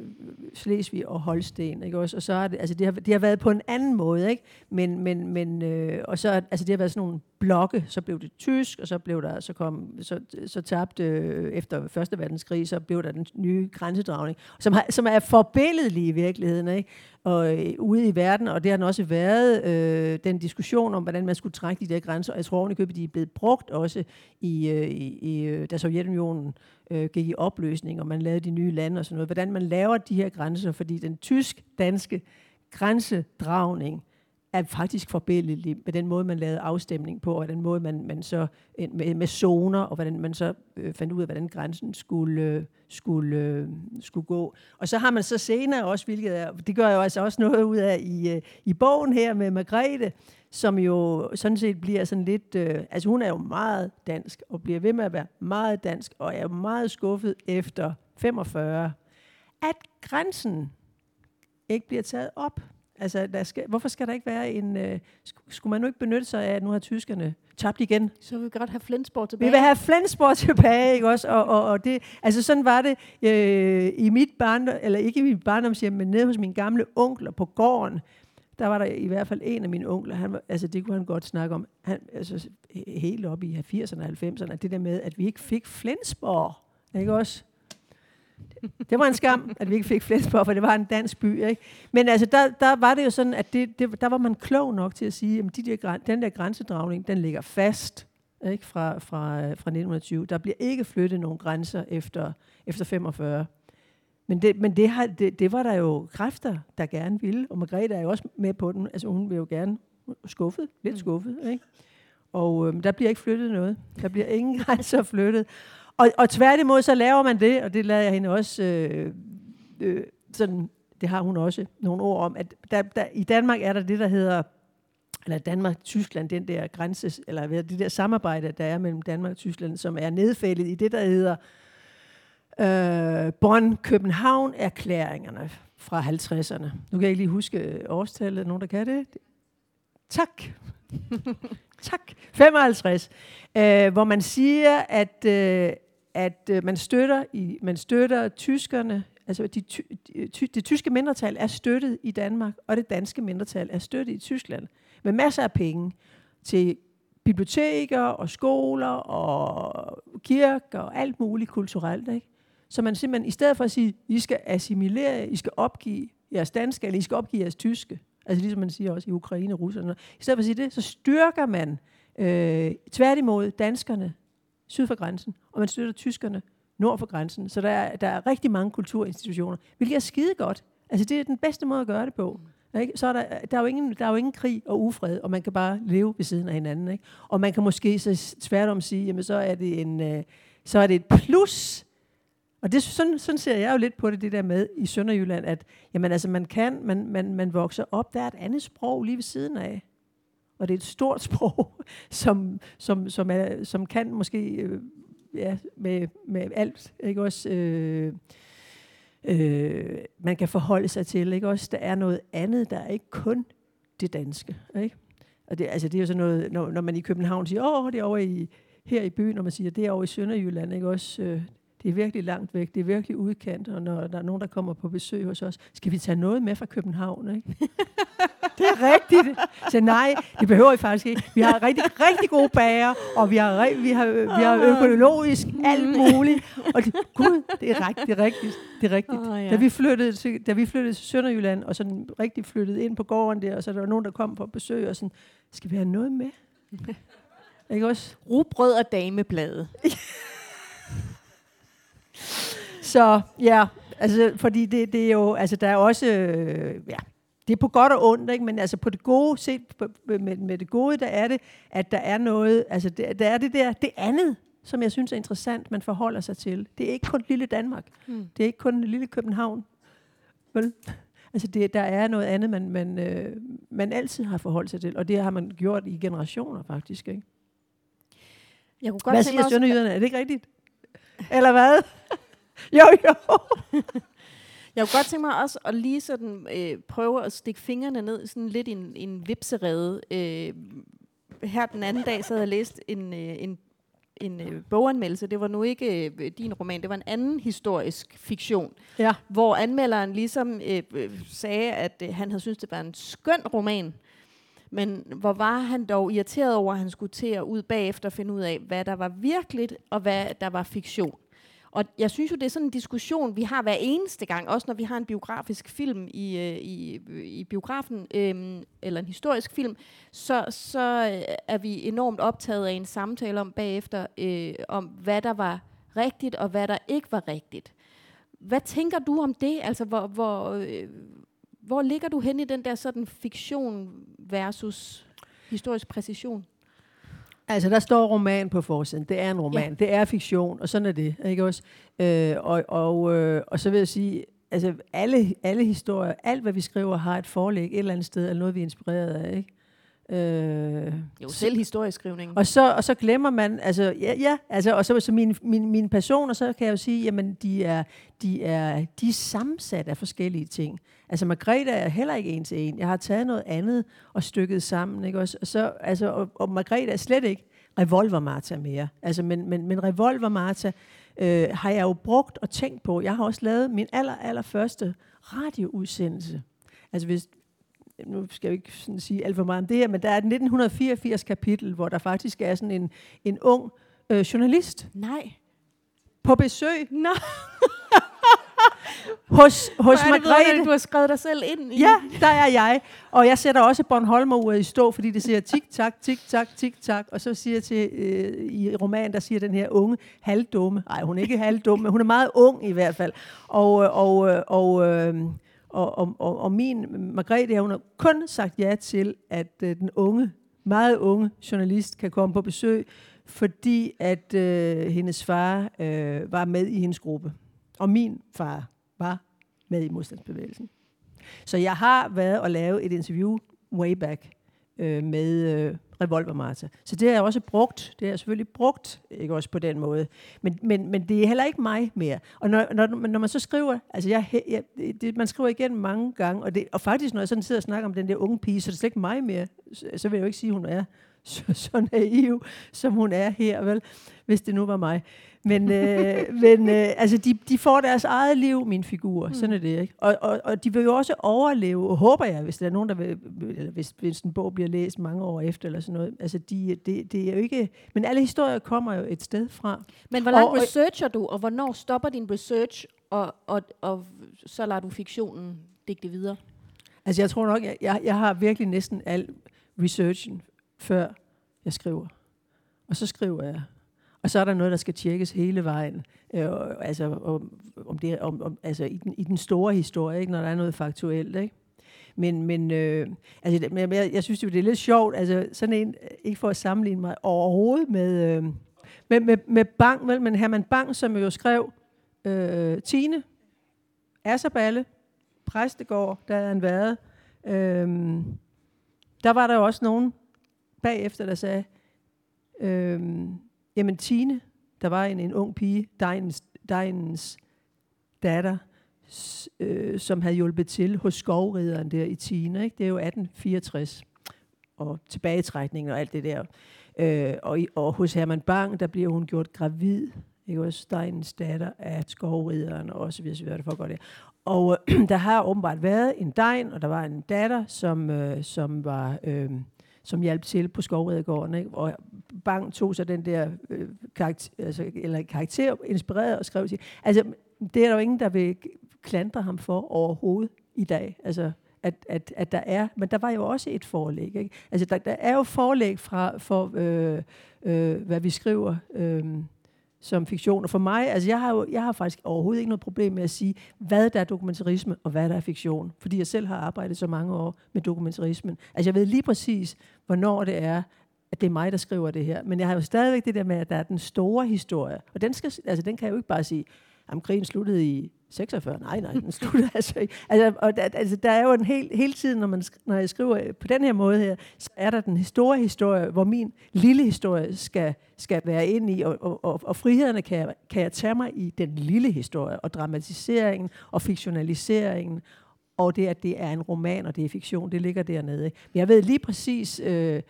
Slesvig og Holsten, ikke også? Og så har det, altså, det har, det har været på en anden måde, ikke? Men, men, men øh, og så, altså, det har været sådan nogle blokke, så blev det tysk, og så blev der, så kom, så, så tabte øh, efter Første Verdenskrig, så blev der den nye grænsedragning, som, har, som er forbilledelig i virkeligheden, ikke? Og øh, ude i verden, og det har den også været, øh, den diskussion om, hvordan man skulle trække de der grænser, og jeg tror ovenikøbet, de er blevet brugt også i, øh, i, i øh, da Sovjetunionen øh, gik i opløsning, og man lavede de nye lande og sådan noget. Hvordan man laver de her grænser, fordi den tysk-danske grænsedragning er faktisk forbindelig med den måde, man lavede afstemning på, og den måde, man, man så øh, med, med zoner, og hvordan man så øh, fandt ud af, hvordan grænsen skulle, øh, skulle, øh, skulle gå. Og så har man så senere også, hvilket er, det gør jeg jo altså også noget ud af i, øh, i bogen her med Margrethe, som jo sådan set bliver sådan lidt... Øh, altså hun er jo meget dansk, og bliver ved med at være meget dansk, og er jo meget skuffet efter 45, at grænsen ikke bliver taget op. Altså, der skal, hvorfor skal der ikke være en... Øh, skulle man nu ikke benytte sig af, at nu har tyskerne tabt igen? Så vil vi godt have Flensborg tilbage. Vi vil have Flensborg tilbage, ikke også? Og, og, og det, altså sådan var det øh, i mit barn, eller ikke i mit barndomshjem, men nede hos mine gamle onkler på gården der var der i hvert fald en af mine onkler, han, altså det kunne han godt snakke om, han, altså helt op i 80'erne og 90'erne, det der med, at vi ikke fik Flensborg, ikke også? Det var en skam, at vi ikke fik Flensborg, for det var en dansk by. Ikke? Men altså, der, der var det jo sådan, at det, det, der var man klog nok til at sige, at de der, den der grænsedragning, den ligger fast ikke? Fra, fra, fra 1920. Der bliver ikke flyttet nogen grænser efter, efter 45. Men, det, men det, har, det, det var der jo kræfter, der gerne ville, og Margrethe er jo også med på den. Altså hun vil jo gerne skuffet, lidt mm. skuffet, ikke? Og øhm, der bliver ikke flyttet noget. Der bliver ingen grænser flyttet. Og, og tværtimod, så laver man det, og det lader jeg hende også øh, øh, sådan, det har hun også nogle ord om, at der, der, i Danmark er der det, der hedder, eller Danmark-Tyskland, den der grænse, eller det der samarbejde, der er mellem Danmark og Tyskland, som er nedfældet i det, der hedder øh, Bonn-København-erklæringerne fra 50'erne. Nu kan jeg ikke lige huske årstallet. Nogen, der kan det? Tak. tak. 55. Øh, hvor man siger, at, øh, at øh, man, støtter i, man støtter tyskerne, altså de, ty, ty, det tyske mindretal er støttet i Danmark, og det danske mindretal er støttet i Tyskland. Med masser af penge til biblioteker og skoler og kirker og alt muligt kulturelt. Ikke? Så man simpelthen, i stedet for at sige, I skal assimilere, I skal opgive jeres danske, eller I skal opgive jeres tyske, altså ligesom man siger også i Ukraine, russerne, i stedet for at sige det, så styrker man øh, tværtimod danskerne syd for grænsen, og man støtter tyskerne nord for grænsen. Så der er, der er rigtig mange kulturinstitutioner, hvilket er skide godt. Altså det er den bedste måde at gøre det på. Ikke? Så er der, der, er jo ingen, der er jo ingen krig og ufred, og man kan bare leve ved siden af hinanden. Ikke? Og man kan måske så tværtom sige, jamen så er det en, øh, så er det et plus, og det, sådan, sådan ser jeg jo lidt på det, det der med i Sønderjylland, at jamen, altså, man, kan, man, man, man vokser op, der er et andet sprog lige ved siden af. Og det er et stort sprog, som, som, som, er, som kan måske øh, ja, med, med alt, ikke også... Øh, øh, man kan forholde sig til, ikke også? Der er noget andet, der er ikke kun det danske, ikke? Og det, altså, det er jo sådan noget, når, når man i København siger, åh, det er over i, her i byen, når man siger, det er over i Sønderjylland, ikke også? Øh, det er virkelig langt væk, det er virkelig udkant, og når der er nogen, der kommer på besøg hos os, skal vi tage noget med fra København, ikke? det er rigtigt. Så nej, det behøver vi faktisk ikke. Vi har rigtig, rigtig gode bager, og vi har, vi har, vi har økologisk alt muligt. Og det, gud, det er rigtigt, det er rigtigt. Det er rigtigt. Oh, ja. da, vi flyttede til, da vi flyttede til Sønderjylland, og sådan rigtig flyttede ind på gården der, og så der var nogen, der kom på besøg, og sådan, skal vi have noget med? Ikke også? Rugbrød og dameblade. så ja, altså, fordi det, det er jo, altså der er også, øh, ja, det er på godt og ondt, ikke? men altså på det gode, set med, med det gode, der er det, at der er noget, altså der, der er det der, det andet, som jeg synes er interessant, man forholder sig til. Det er ikke kun lille Danmark. Mm. Det er ikke kun lille København. Vel? Altså det, der er noget andet, man, man, øh, man altid har forholdt sig til, og det har man gjort i generationer faktisk. Ikke? Jeg kunne godt hvad siger sønderjyderne? Er det ikke rigtigt? Eller hvad? jo, jo. Jeg kunne godt tænke mig også at lige sådan, øh, prøve at stikke fingrene ned sådan lidt i en, en vipserede. Øh, her den anden dag, så havde jeg læst en, øh, en, en øh, boganmeldelse. Det var nu ikke øh, din roman, det var en anden historisk fiktion. Ja. Hvor anmelderen ligesom øh, øh, sagde, at øh, han havde syntes, det var en skøn roman. Men hvor var han dog irriteret over, at han skulle til at ud bagefter finde ud af, hvad der var virkeligt, og hvad der var fiktion. Og jeg synes jo, det er sådan en diskussion, vi har hver eneste gang, også når vi har en biografisk film i, øh, i, i biografen, øh, eller en historisk film, så, så øh, er vi enormt optaget af en samtale om bagefter, øh, om hvad der var rigtigt, og hvad der ikke var rigtigt. Hvad tænker du om det? Altså, hvor, hvor, øh, hvor ligger du hen i den der sådan fiktion versus historisk præcision? Altså, der står roman på forsiden. Det er en roman. Ja. Det er fiktion, og sådan er det. Ikke også? Øh, og, og, øh, og så vil jeg sige, altså, alle, alle historier, alt hvad vi skriver, har et forlæg et eller andet sted, eller noget, vi er inspireret af, ikke? Øh, jo, selv historieskrivning. Og så, og så glemmer man, altså, ja, ja altså, og så, så mine, mine, mine personer, så kan jeg jo sige, jamen, de er, de er, de er sammensat af forskellige ting. Altså, Margrethe er heller ikke en til en. Jeg har taget noget andet og stykket sammen, ikke også? Og, så, altså, og, og Margrethe er slet ikke Revolver Martha mere. Altså, men, men, men Revolver Martha øh, har jeg jo brugt og tænkt på. Jeg har også lavet min aller, aller første radioudsendelse. Altså, hvis, nu skal jeg ikke sådan sige alt for meget om det her, men der er et 1984 kapitel, hvor der faktisk er sådan en, en ung øh, journalist. Nej. På besøg. Nå. hos, hos Margrethe. Du har skrevet dig selv ind i. Ja, der er jeg. Og jeg sætter også Bornholmer-uret i stå, fordi det siger tik-tak, tik-tak, tik-tak. Og så siger jeg til, øh, i romanen, der siger den her unge halvdumme. Nej, hun er ikke halvdumme, men hun er meget ung i hvert fald. Og, øh, og, øh, og, øh, og, og, og, og min Margrethe, hun har kun sagt ja til, at øh, den unge, meget unge journalist kan komme på besøg, fordi at øh, hendes far øh, var med i hendes gruppe. Og min far var med i modstandsbevægelsen. Så jeg har været og lavet et interview way back øh, med øh, Revolver Martha. Så det har jeg også brugt. Det har jeg selvfølgelig brugt, ikke også på den måde. Men, men, men det er heller ikke mig mere. Og når, når, når man så skriver, altså jeg, jeg, det, man skriver igen mange gange, og, det, og faktisk når jeg sådan sidder og snakker om den der unge pige, så er det slet ikke mig mere. Så, så vil jeg jo ikke sige, at hun er så, så naiv, som hun er her, vel? Hvis det nu var mig. Men, øh, men øh, altså, de, de får deres eget liv, mine figurer. Mm. Sådan er det, ikke? Og, og, og de vil jo også overleve, og håber jeg, hvis der er nogen, der vil, eller hvis, hvis en bog bliver læst mange år efter, eller sådan noget. Altså, de, det, det er jo ikke... Men alle historier kommer jo et sted fra. Men hvor langt og, researcher du, og hvornår stopper din research, og, og, og så lader du fiktionen digte videre? Altså, jeg tror nok, jeg, jeg, jeg har virkelig næsten al researchen, før jeg skriver. Og så skriver jeg. Og så er der noget, der skal tjekkes hele vejen. Øh, altså, om, om det, om, om, altså i, den, i den store historie, ikke, når der er noget faktuelt. Ikke? Men, men øh, altså, jeg, jeg synes det er lidt sjovt. Altså, sådan en, ikke for at sammenligne mig overhovedet med, øh, med, med, med Bang, vel, men Herman Bang, som jo skrev øh, Tine, Asserballe, Præstegård, der havde han været. Øh, der var der jo også nogen bagefter, der sagde, øhm, Jamen Tine, der var en, en ung pige, Dejens, Dejens datter, øh, som havde hjulpet til hos skovrideren der i Tine. Ikke? Det er jo 1864 og tilbagetrækningen og alt det der. Øh, og, og hos Herman Bang, der bliver hun gjort gravid Ikke også Steinens datter af skovrideren og så videre, så videre, det foregår der. Og øh, der har åbenbart været en degn, og der var en datter, som, øh, som var... Øh, som hjalp til på Skovredegården. Ikke? Og Bang tog så den der øh, karakter, altså, eller karakter inspireret og skrev til. Altså, det er der jo ingen, der vil klandre ham for overhovedet i dag. Altså, at, at, at der er, men der var jo også et forlæg. Ikke? Altså, der, der er jo forlæg fra, for, øh, øh, hvad vi skriver øh, som fiktion. Og for mig, altså jeg har, jo, jeg har faktisk overhovedet ikke noget problem med at sige, hvad der er dokumentarisme, og hvad der er fiktion. Fordi jeg selv har arbejdet så mange år med dokumentarismen. Altså jeg ved lige præcis, hvornår det er, at det er mig, der skriver det her. Men jeg har jo stadigvæk det der med, at der er den store historie. Og den, skal, altså, den kan jeg jo ikke bare sige, Jamen, krigen sluttede i 46. Nej, nej, den slutter altså ikke. Altså, og der, altså, der er jo en hel, hele tiden, når, man, når jeg skriver øh, på den her måde her, så er der den store historie, hvor min lille historie skal, skal være ind i, og, og, og, og frihederne kan jeg, kan jeg tage mig i den lille historie, og dramatiseringen, og fiktionaliseringen, og det, at det er en roman, og det er fiktion, det ligger dernede. Ikke? Men jeg ved lige præcis, øh,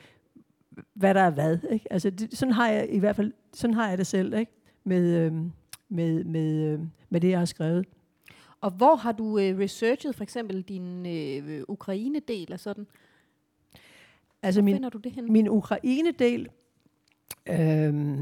hvad der er hvad. Ikke? Altså, det, sådan har jeg i hvert fald, sådan har jeg det selv, ikke? Med, øh, med, med, øh, med det, jeg har skrevet. Og hvor har du øh, researchet for eksempel din øh, Ukraine-del og sådan? Altså hvor min, finder du det hen? min Ukraine-del, øh,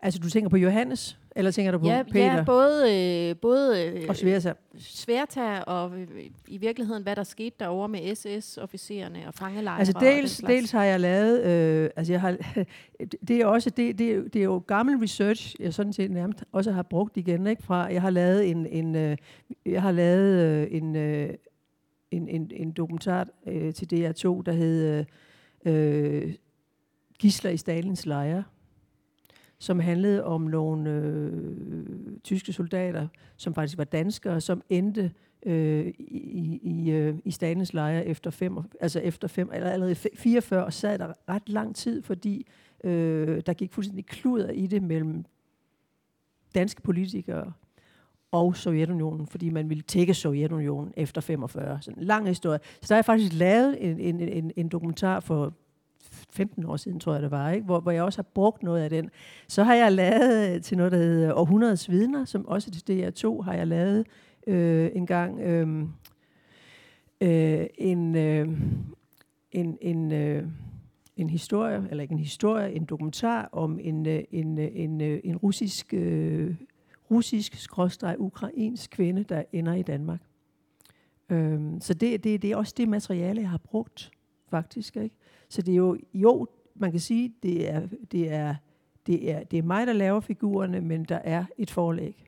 altså du tænker på Johannes, eller tænker du på ja, Peter? Ja, både, øh, både øh, og Sversa. Sværta og øh, i virkeligheden, hvad der skete derovre med SS-officererne og fangelejre. Altså dels, dels har jeg lavet, øh, altså jeg har, det er også, det, det, er, det er jo gammel research, jeg sådan set nærmest også har brugt igen, ikke? Fra, jeg har lavet en, en øh, jeg har lavet øh, en, øh, en, en, en dokumentar øh, til DR2, der hed øh, Gisler i Stalins lejre, som handlede om nogle øh, tyske soldater, som faktisk var danskere, som endte øh, i, i, øh, i Stalins lejre efter fem, altså efter fem, eller allerede 44, og sad der ret lang tid, fordi øh, der gik fuldstændig kluder i det mellem danske politikere og Sovjetunionen, fordi man ville tække Sovjetunionen efter 45. Sådan en lang historie. Så der er faktisk lavet en, en, en, en dokumentar for 15 år siden, tror jeg det var, ikke? Hvor, hvor jeg også har brugt noget af den. Så har jeg lavet øh, til noget, der hedder Århundredes Vidner, som også til DR2 har jeg lavet øh, en gang øh, øh, en, øh, en, en, øh, en historie, eller ikke en historie, en dokumentar om en, øh, en, øh, en, en, en russisk, øh, russisk skråstreg ukrainsk kvinde, der ender i Danmark. Øh, så det, det, det er også det materiale, jeg har brugt, faktisk. Ikke? Så det er jo, jo, man kan sige, det er, det er, det er, det er mig, der laver figurerne, men der er et forlæg.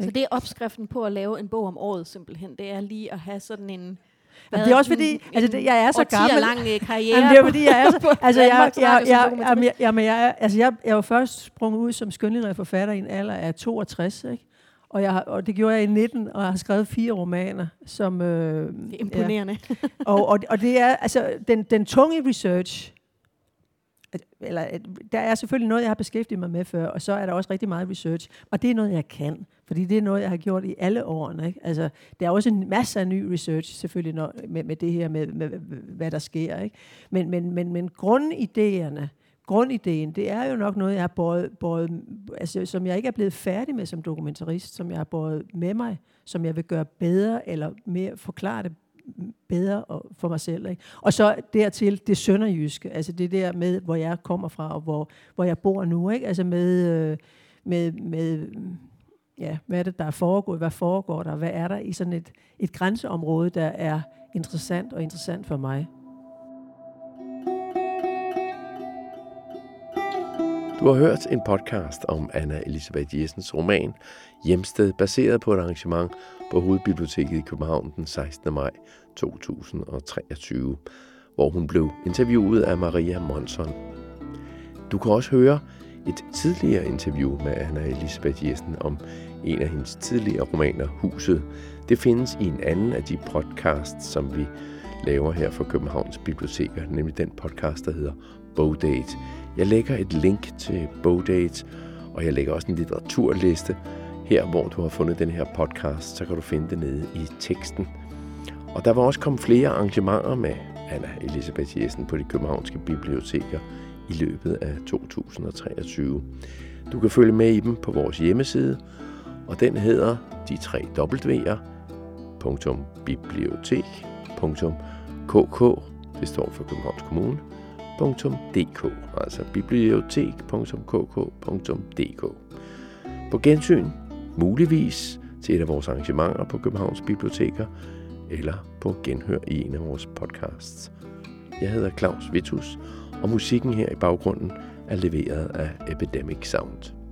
Så det er opskriften på at lave en bog om året simpelthen. Det er lige at have sådan en... Jamen, det er også fordi, en, altså, det, jeg er så gammel. lang øh, karriere. Jamen, det er fordi, jeg er så... altså, jeg, jeg, jeg, jeg, jeg, jamen, jeg, altså, jeg, jeg var først sprunget ud som skønlitterær forfatter i en alder af 62, ikke? Og, jeg har, og det gjorde jeg i 19, og jeg har skrevet fire romaner, som... Øh, det er imponerende. Ja. og, og, og det er, altså, den, den tunge research, eller, der er selvfølgelig noget, jeg har beskæftiget mig med før, og så er der også rigtig meget research, og det er noget, jeg kan, fordi det er noget, jeg har gjort i alle årene. Ikke? Altså, der er også en masse af ny research, selvfølgelig, når, med, med det her, med, med, med hvad der sker. Ikke? Men, men, men, men grundidéerne, grundideen, det er jo nok noget, jeg har båret, båret, altså, som jeg ikke er blevet færdig med som dokumentarist, som jeg har båret med mig, som jeg vil gøre bedre, eller mere forklare det bedre for mig selv. Ikke? Og så dertil det sønderjyske, altså det der med, hvor jeg kommer fra, og hvor, hvor jeg bor nu, ikke? altså med, øh, med, med ja, hvad er det, der er foregået, hvad foregår der, hvad er der i sådan et, et grænseområde, der er interessant og interessant for mig. Du har hørt en podcast om Anna Elisabeth Jessens roman Hjemsted, baseret på et arrangement på Hovedbiblioteket i København den 16. maj 2023, hvor hun blev interviewet af Maria Monson. Du kan også høre et tidligere interview med Anna Elisabeth Jessen om en af hendes tidligere romaner, Huset. Det findes i en anden af de podcasts, som vi laver her for Københavns Biblioteker, nemlig den podcast, der hedder Bogdate. Jeg lægger et link til Bogdate, og jeg lægger også en litteraturliste. Her, hvor du har fundet den her podcast, så kan du finde det nede i teksten. Og der vil også komme flere arrangementer med Anna Elisabeth Jessen på de københavnske biblioteker i løbet af 2023. Du kan følge med i dem på vores hjemmeside, og den hedder de tre w'er, bibliotek.kk, det står for Københavns Kommune, bibliotek.kk, altså bibliotek.kk.dk. På gensyn, muligvis til et af vores arrangementer på Københavns Biblioteker, eller på genhør i en af vores podcasts. Jeg hedder Claus Vitus, og musikken her i baggrunden er leveret af Epidemic Sound.